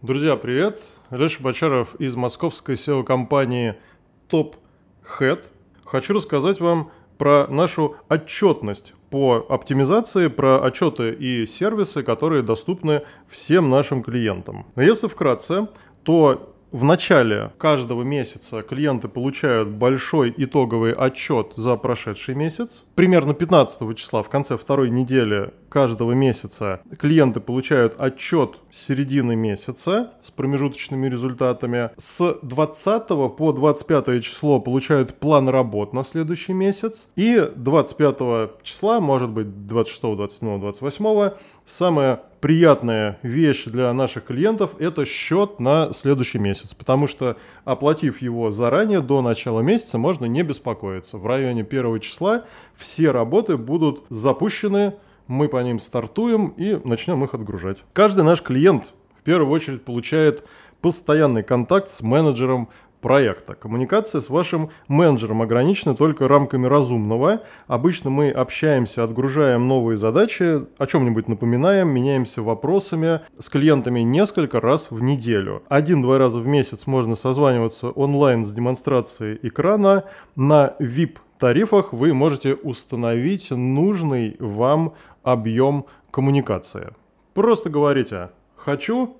Друзья, привет! Леша Бочаров из московской SEO-компании Top Head. Хочу рассказать вам про нашу отчетность по оптимизации, про отчеты и сервисы, которые доступны всем нашим клиентам. Если вкратце, то в начале каждого месяца клиенты получают большой итоговый отчет за прошедший месяц. Примерно 15 числа, в конце второй недели каждого месяца, клиенты получают отчет середины месяца с промежуточными результатами. С 20 по 25 число получают план работ на следующий месяц. И 25 числа, может быть 26, 27, 28, самое приятная вещь для наших клиентов – это счет на следующий месяц, потому что, оплатив его заранее, до начала месяца, можно не беспокоиться. В районе первого числа все работы будут запущены, мы по ним стартуем и начнем их отгружать. Каждый наш клиент в первую очередь получает постоянный контакт с менеджером проекта. Коммуникация с вашим менеджером ограничена только рамками разумного. Обычно мы общаемся, отгружаем новые задачи, о чем-нибудь напоминаем, меняемся вопросами с клиентами несколько раз в неделю. Один-два раза в месяц можно созваниваться онлайн с демонстрацией экрана. На VIP тарифах вы можете установить нужный вам объем коммуникации. Просто говорите «хочу»,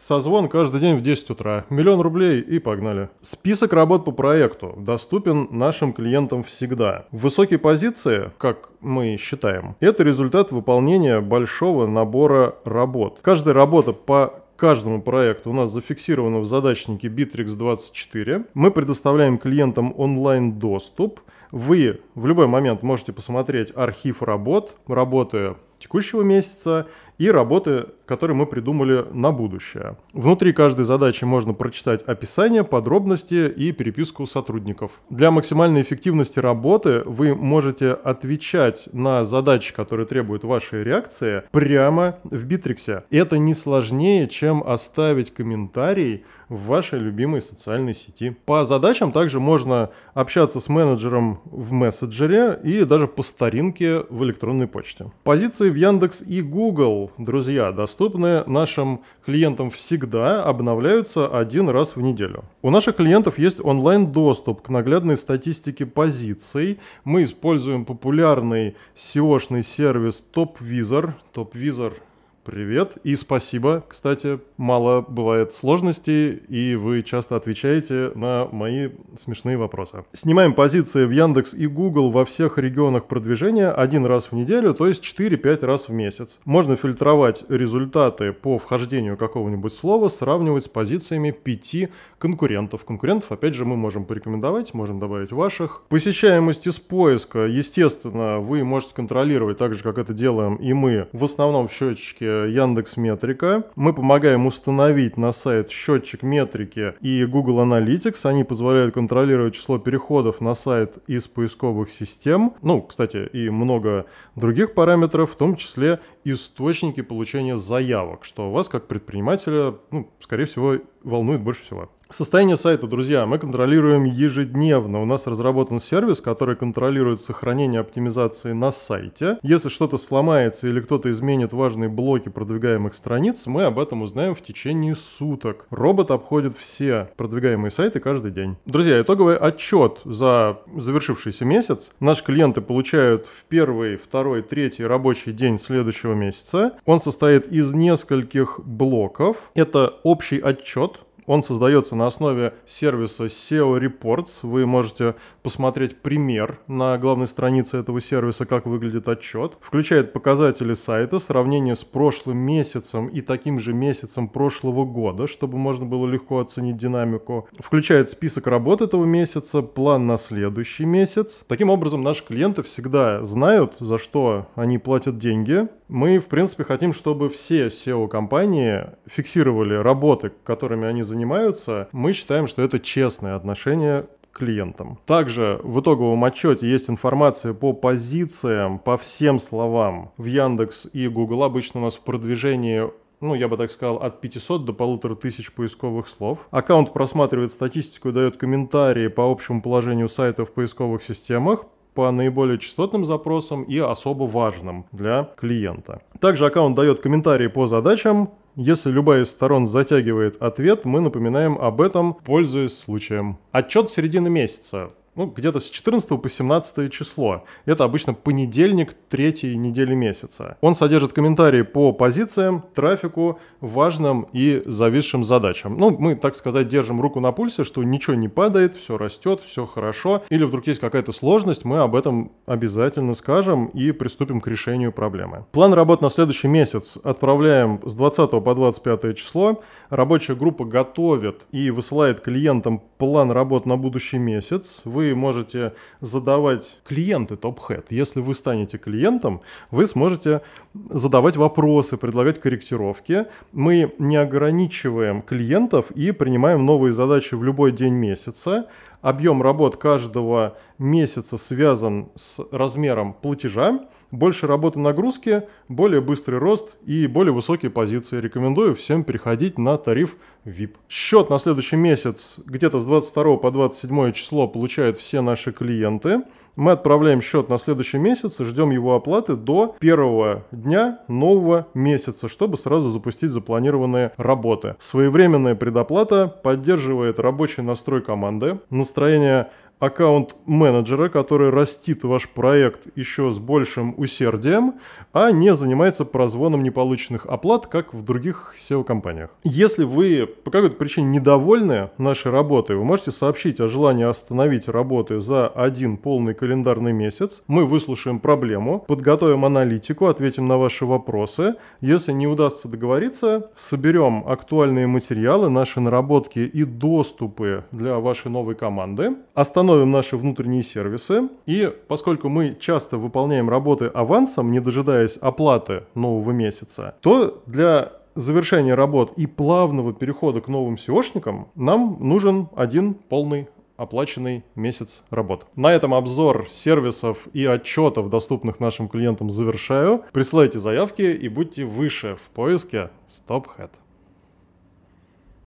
Созвон каждый день в 10 утра. Миллион рублей и погнали. Список работ по проекту доступен нашим клиентам всегда. Высокие позиции, как мы считаем, это результат выполнения большого набора работ. Каждая работа по каждому проекту у нас зафиксировано в задачнике Bittrex24. Мы предоставляем клиентам онлайн-доступ. Вы в любой момент можете посмотреть архив работ, работы текущего месяца и работы, которые мы придумали на будущее. Внутри каждой задачи можно прочитать описание, подробности и переписку сотрудников. Для максимальной эффективности работы вы можете отвечать на задачи, которые требуют вашей реакции, прямо в Битриксе. Это не сложнее, чем оставить комментарий в вашей любимой социальной сети. По задачам также можно общаться с менеджером в мессенджере и даже по старинке в электронной почте. Позиции в Яндекс и Google, друзья, доступны нашим клиентам всегда, обновляются один раз в неделю. У наших клиентов есть онлайн-доступ к наглядной статистике позиций. Мы используем популярный SEO-шный сервис TopVisor. TopVisor Привет и спасибо. Кстати, мало бывает сложностей, и вы часто отвечаете на мои смешные вопросы. Снимаем позиции в Яндекс и Google во всех регионах продвижения один раз в неделю, то есть 4-5 раз в месяц. Можно фильтровать результаты по вхождению какого-нибудь слова, сравнивать с позициями 5 конкурентов. Конкурентов, опять же, мы можем порекомендовать, можем добавить ваших. Посещаемость из поиска, естественно, вы можете контролировать так же, как это делаем и мы, в основном в счетчике Яндекс Метрика. Мы помогаем установить на сайт счетчик метрики и Google Analytics. Они позволяют контролировать число переходов на сайт из поисковых систем. Ну, кстати, и много других параметров, в том числе источники получения заявок, что вас как предпринимателя, ну, скорее всего, волнует больше всего. Состояние сайта, друзья, мы контролируем ежедневно. У нас разработан сервис, который контролирует сохранение оптимизации на сайте. Если что-то сломается или кто-то изменит важные блоки продвигаемых страниц, мы об этом узнаем в течение суток. Робот обходит все продвигаемые сайты каждый день. Друзья, итоговый отчет за завершившийся месяц наши клиенты получают в первый, второй, третий рабочий день следующего месяца. Он состоит из нескольких блоков. Это общий отчет, он создается на основе сервиса SEO Reports. Вы можете посмотреть пример на главной странице этого сервиса, как выглядит отчет. Включает показатели сайта, сравнение с прошлым месяцем и таким же месяцем прошлого года, чтобы можно было легко оценить динамику. Включает список работ этого месяца, план на следующий месяц. Таким образом, наши клиенты всегда знают, за что они платят деньги. Мы, в принципе, хотим, чтобы все SEO-компании фиксировали работы, которыми они занимаются, мы считаем, что это честное отношение клиентам. Также в итоговом отчете есть информация по позициям, по всем словам. В Яндекс и Google обычно у нас в продвижении ну, я бы так сказал, от 500 до полутора тысяч поисковых слов. Аккаунт просматривает статистику и дает комментарии по общему положению сайта в поисковых системах по наиболее частотным запросам и особо важным для клиента. Также аккаунт дает комментарии по задачам. Если любая из сторон затягивает ответ, мы напоминаем об этом, пользуясь случаем. Отчет середины месяца ну, где-то с 14 по 17 число. Это обычно понедельник третьей недели месяца. Он содержит комментарии по позициям, трафику, важным и зависшим задачам. Ну, мы, так сказать, держим руку на пульсе, что ничего не падает, все растет, все хорошо. Или вдруг есть какая-то сложность, мы об этом обязательно скажем и приступим к решению проблемы. План работ на следующий месяц отправляем с 20 по 25 число. Рабочая группа готовит и высылает клиентам план работ на будущий месяц. Вы можете задавать клиенты TopHead. Если вы станете клиентом, вы сможете задавать вопросы, предлагать корректировки. Мы не ограничиваем клиентов и принимаем новые задачи в любой день месяца. Объем работ каждого месяца связан с размером платежа. Больше работы нагрузки, более быстрый рост и более высокие позиции. Рекомендую всем переходить на тариф VIP. Счет на следующий месяц где-то с 22 по 27 число получают все наши клиенты. Мы отправляем счет на следующий месяц и ждем его оплаты до первого дня нового месяца, чтобы сразу запустить запланированные работы. Своевременная предоплата поддерживает рабочий настрой команды, настроение аккаунт менеджера, который растит ваш проект еще с большим усердием, а не занимается прозвоном неполученных оплат, как в других SEO-компаниях. Если вы по какой-то причине недовольны нашей работой, вы можете сообщить о желании остановить работы за один полный календарный месяц. Мы выслушаем проблему, подготовим аналитику, ответим на ваши вопросы. Если не удастся договориться, соберем актуальные материалы, наши наработки и доступы для вашей новой команды. Остановим установим наши внутренние сервисы. И поскольку мы часто выполняем работы авансом, не дожидаясь оплаты нового месяца, то для завершения работ и плавного перехода к новым SEOшникам нам нужен один полный оплаченный месяц работ. На этом обзор сервисов и отчетов, доступных нашим клиентам, завершаю. Присылайте заявки и будьте выше в поиске StopHead.